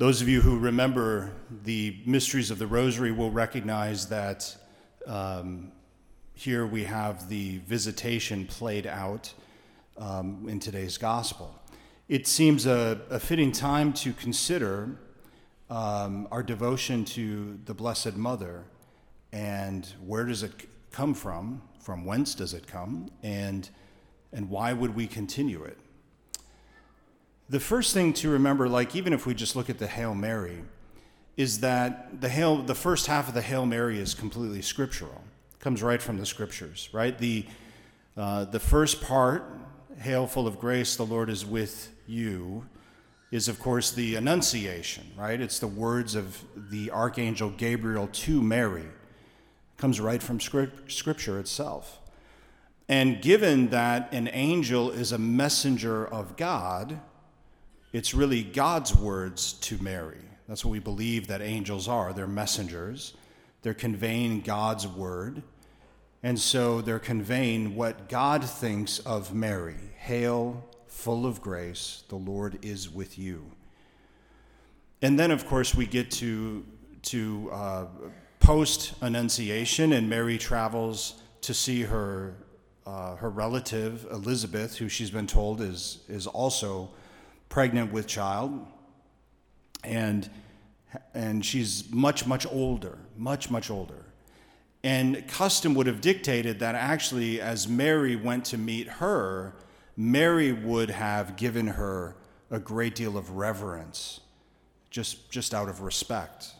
Those of you who remember the mysteries of the Rosary will recognize that um, here we have the visitation played out um, in today's gospel. It seems a, a fitting time to consider um, our devotion to the Blessed Mother and where does it come from? From whence does it come? And, and why would we continue it? The first thing to remember, like even if we just look at the Hail Mary, is that the Hail, the first half of the Hail Mary is completely scriptural. It comes right from the scriptures, right? The, uh, the first part, Hail full of grace, the Lord is with you, is of course the Annunciation, right? It's the words of the Archangel Gabriel to Mary It comes right from Scripture itself. And given that an angel is a messenger of God, it's really God's words to Mary. That's what we believe that angels are. They're messengers, they're conveying God's word. And so they're conveying what God thinks of Mary Hail, full of grace, the Lord is with you. And then, of course, we get to, to uh, post Annunciation, and Mary travels to see her, uh, her relative, Elizabeth, who she's been told is, is also pregnant with child. And, and she's much, much older, much, much older. And custom would have dictated that actually, as Mary went to meet her, Mary would have given her a great deal of reverence, just, just out of respect.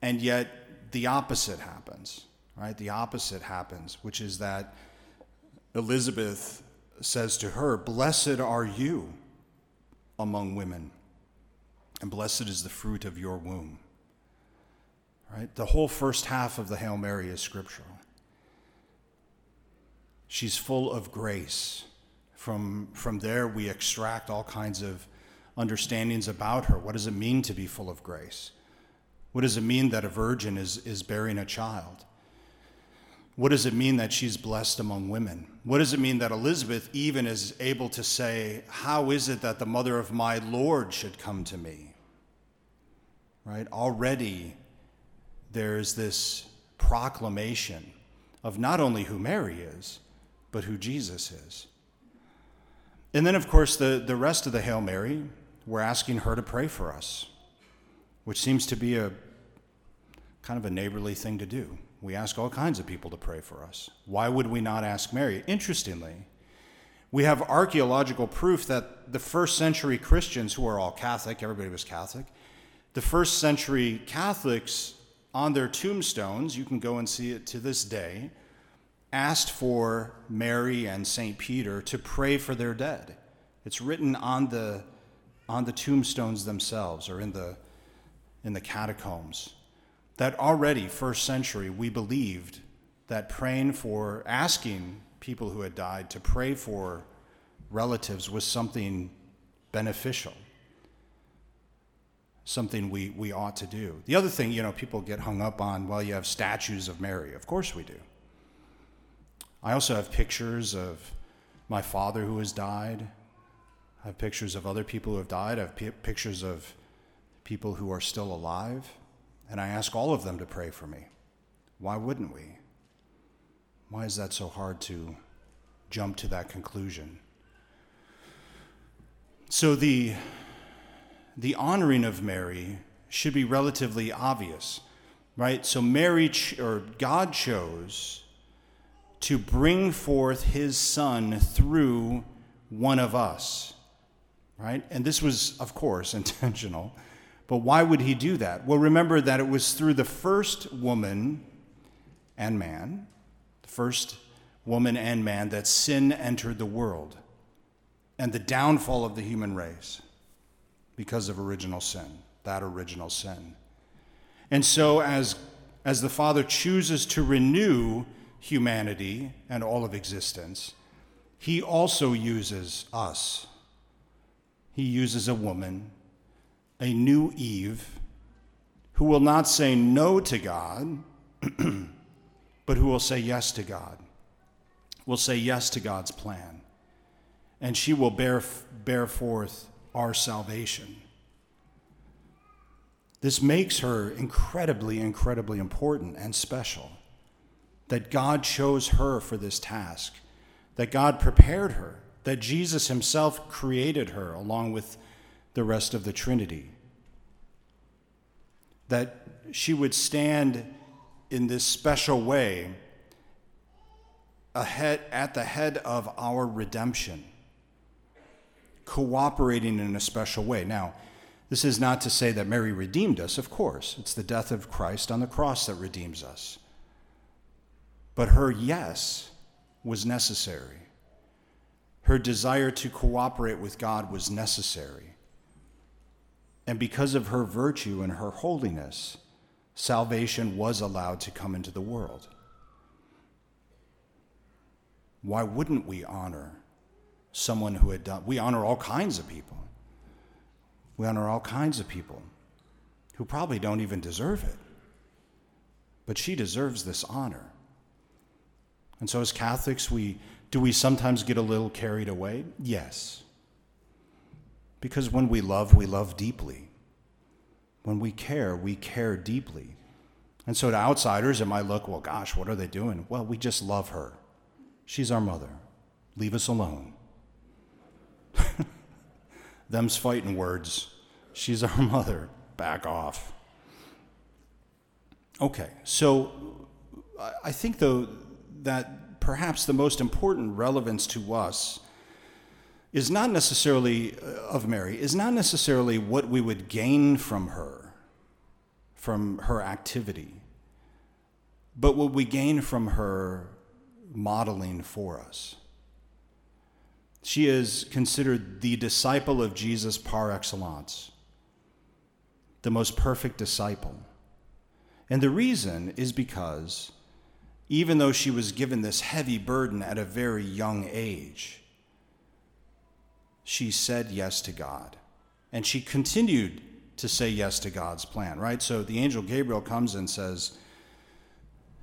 And yet, the opposite happens, right? The opposite happens, which is that Elizabeth says to her, Blessed are you among women, and blessed is the fruit of your womb. Right? The whole first half of the Hail Mary is scriptural. She's full of grace. From, from there, we extract all kinds of understandings about her. What does it mean to be full of grace? What does it mean that a virgin is, is bearing a child? What does it mean that she's blessed among women? What does it mean that Elizabeth even is able to say, How is it that the mother of my Lord should come to me? Right? Already there's this proclamation of not only who Mary is, but who Jesus is. And then, of course, the, the rest of the Hail Mary, we're asking her to pray for us which seems to be a kind of a neighborly thing to do. We ask all kinds of people to pray for us. Why would we not ask Mary? Interestingly, we have archaeological proof that the first century Christians, who are all Catholic, everybody was Catholic, the first century Catholics on their tombstones, you can go and see it to this day, asked for Mary and St. Peter to pray for their dead. It's written on the, on the tombstones themselves or in the, in the catacombs. That already, first century, we believed that praying for, asking people who had died to pray for relatives was something beneficial, something we, we ought to do. The other thing, you know, people get hung up on, well, you have statues of Mary. Of course we do. I also have pictures of my father who has died. I have pictures of other people who have died. I have p- pictures of people who are still alive, and I ask all of them to pray for me. Why wouldn't we? Why is that so hard to jump to that conclusion? So the the honoring of Mary should be relatively obvious, right? So Mary ch- or God chose to bring forth his son through one of us, right? And this was of course intentional but why would he do that? Well, remember that it was through the first woman and man, the first woman and man, that sin entered the world and the downfall of the human race because of original sin, that original sin. And so, as, as the Father chooses to renew humanity and all of existence, he also uses us. He uses a woman a new Eve who will not say no to God, but who will say yes to God, will say yes to God's plan. And she will bear, bear forth our salvation. This makes her incredibly, incredibly important and special. That God chose her for this task, that God prepared her, that Jesus himself created her along with the rest of the Trinity. That she would stand in this special way ahead, at the head of our redemption, cooperating in a special way. Now, this is not to say that Mary redeemed us, of course. It's the death of Christ on the cross that redeems us. But her yes was necessary. Her desire to cooperate with God was necessary. And because of her virtue and her holiness, salvation was allowed to come into the world. Why wouldn't we honor someone who had done? We honor all kinds of people. We honor all kinds of people who probably don't even deserve it. But she deserves this honor. And so, as Catholics, we, do we sometimes get a little carried away? Yes. Because when we love, we love deeply. When we care, we care deeply. And so, to outsiders, it might look, well, gosh, what are they doing? Well, we just love her. She's our mother. Leave us alone. Them's fighting words. She's our mother. Back off. Okay, so I think, though, that perhaps the most important relevance to us is not necessarily uh, of Mary, is not necessarily what we would gain from her, from her activity, but what we gain from her modeling for us. She is considered the disciple of Jesus par excellence, the most perfect disciple. And the reason is because even though she was given this heavy burden at a very young age, she said yes to God. And she continued to say yes to God's plan, right? So the angel Gabriel comes and says,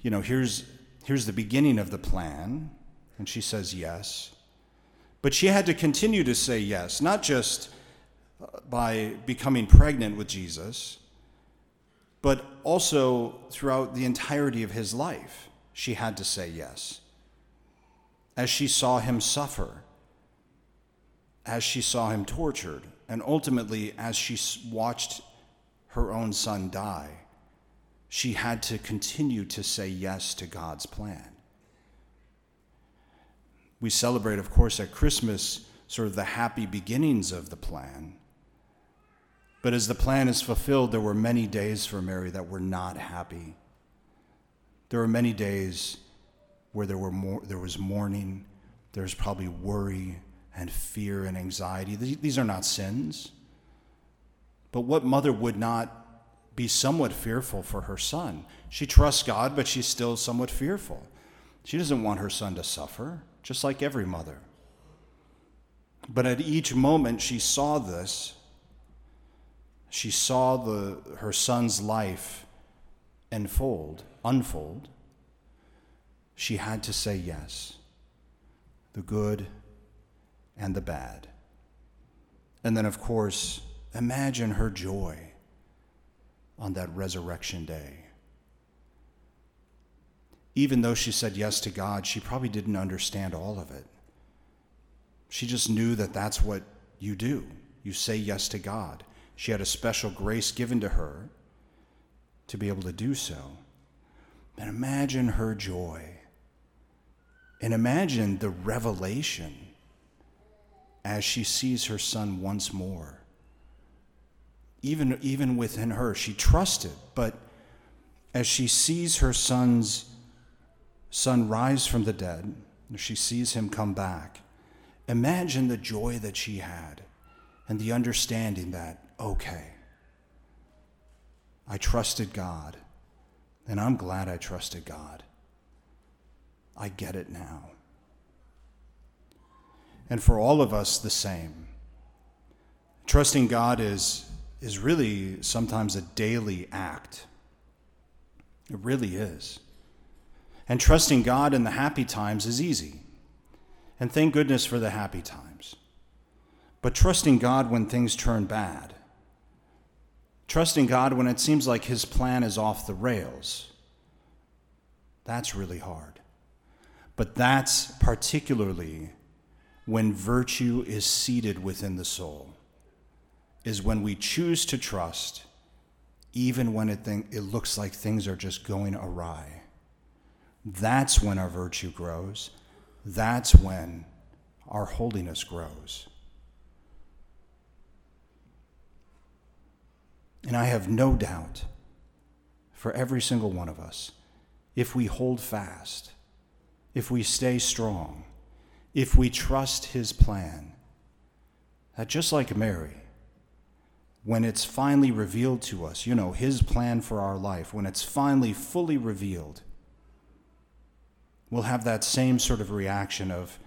you know, here's, here's the beginning of the plan. And she says yes. But she had to continue to say yes, not just uh, by becoming pregnant with Jesus, but also throughout the entirety of his life, she had to say yes. As she saw him suffer, as she saw him tortured, and ultimately as she watched her own son die, she had to continue to say yes to God's plan. We celebrate, of course, at Christmas sort of the happy beginnings of the plan. But as the plan is fulfilled, there were many days for Mary that were not happy. There were many days where there, were more, there was mourning, there was probably worry, and fear and anxiety. These are not sins. But what mother would not be somewhat fearful for her son? She trusts God, but she's still somewhat fearful. She doesn't want her son to suffer, just like every mother. But at each moment she saw this, she saw the, her son's life unfold, unfold. She had to say yes, the good and the bad. And then, of course, imagine her joy on that resurrection day. Even though she said yes to God, she probably didn't understand all of it. She just knew that that's what you do. You say yes to God. She had a special grace given to her to be able to do so. And imagine her joy. And imagine the revelation as she sees her son once more. Even, even within her, she trusted, but as she sees her son's son rise from the dead, she sees him come back, imagine the joy that she had and the understanding that, okay, I trusted God, and I'm glad I trusted God. I get it now and for all of us the same. Trusting God is, is really sometimes a daily act. It really is. And trusting God in the happy times is easy. And thank goodness for the happy times. But trusting God when things turn bad, Trusting God when it seems like His plan is off the rails. That's really hard. But that's particularly when virtue is seated within the soul, is when we choose to trust even when it, think, it looks like things are just going awry. That's when our virtue grows. That's when our holiness grows. And I have no doubt for every single one of us, if we hold fast, if we stay strong, if we trust his plan, that just like Mary, when it's finally revealed to us, you know, his plan for our life, when it's finally fully revealed, we'll have that same sort of reaction of,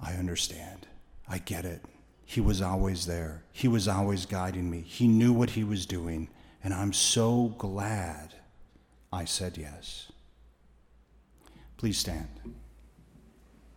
I understand. I get it. He was always there. He was always guiding me. He knew what he was doing. And I'm so glad I said yes. Please stand.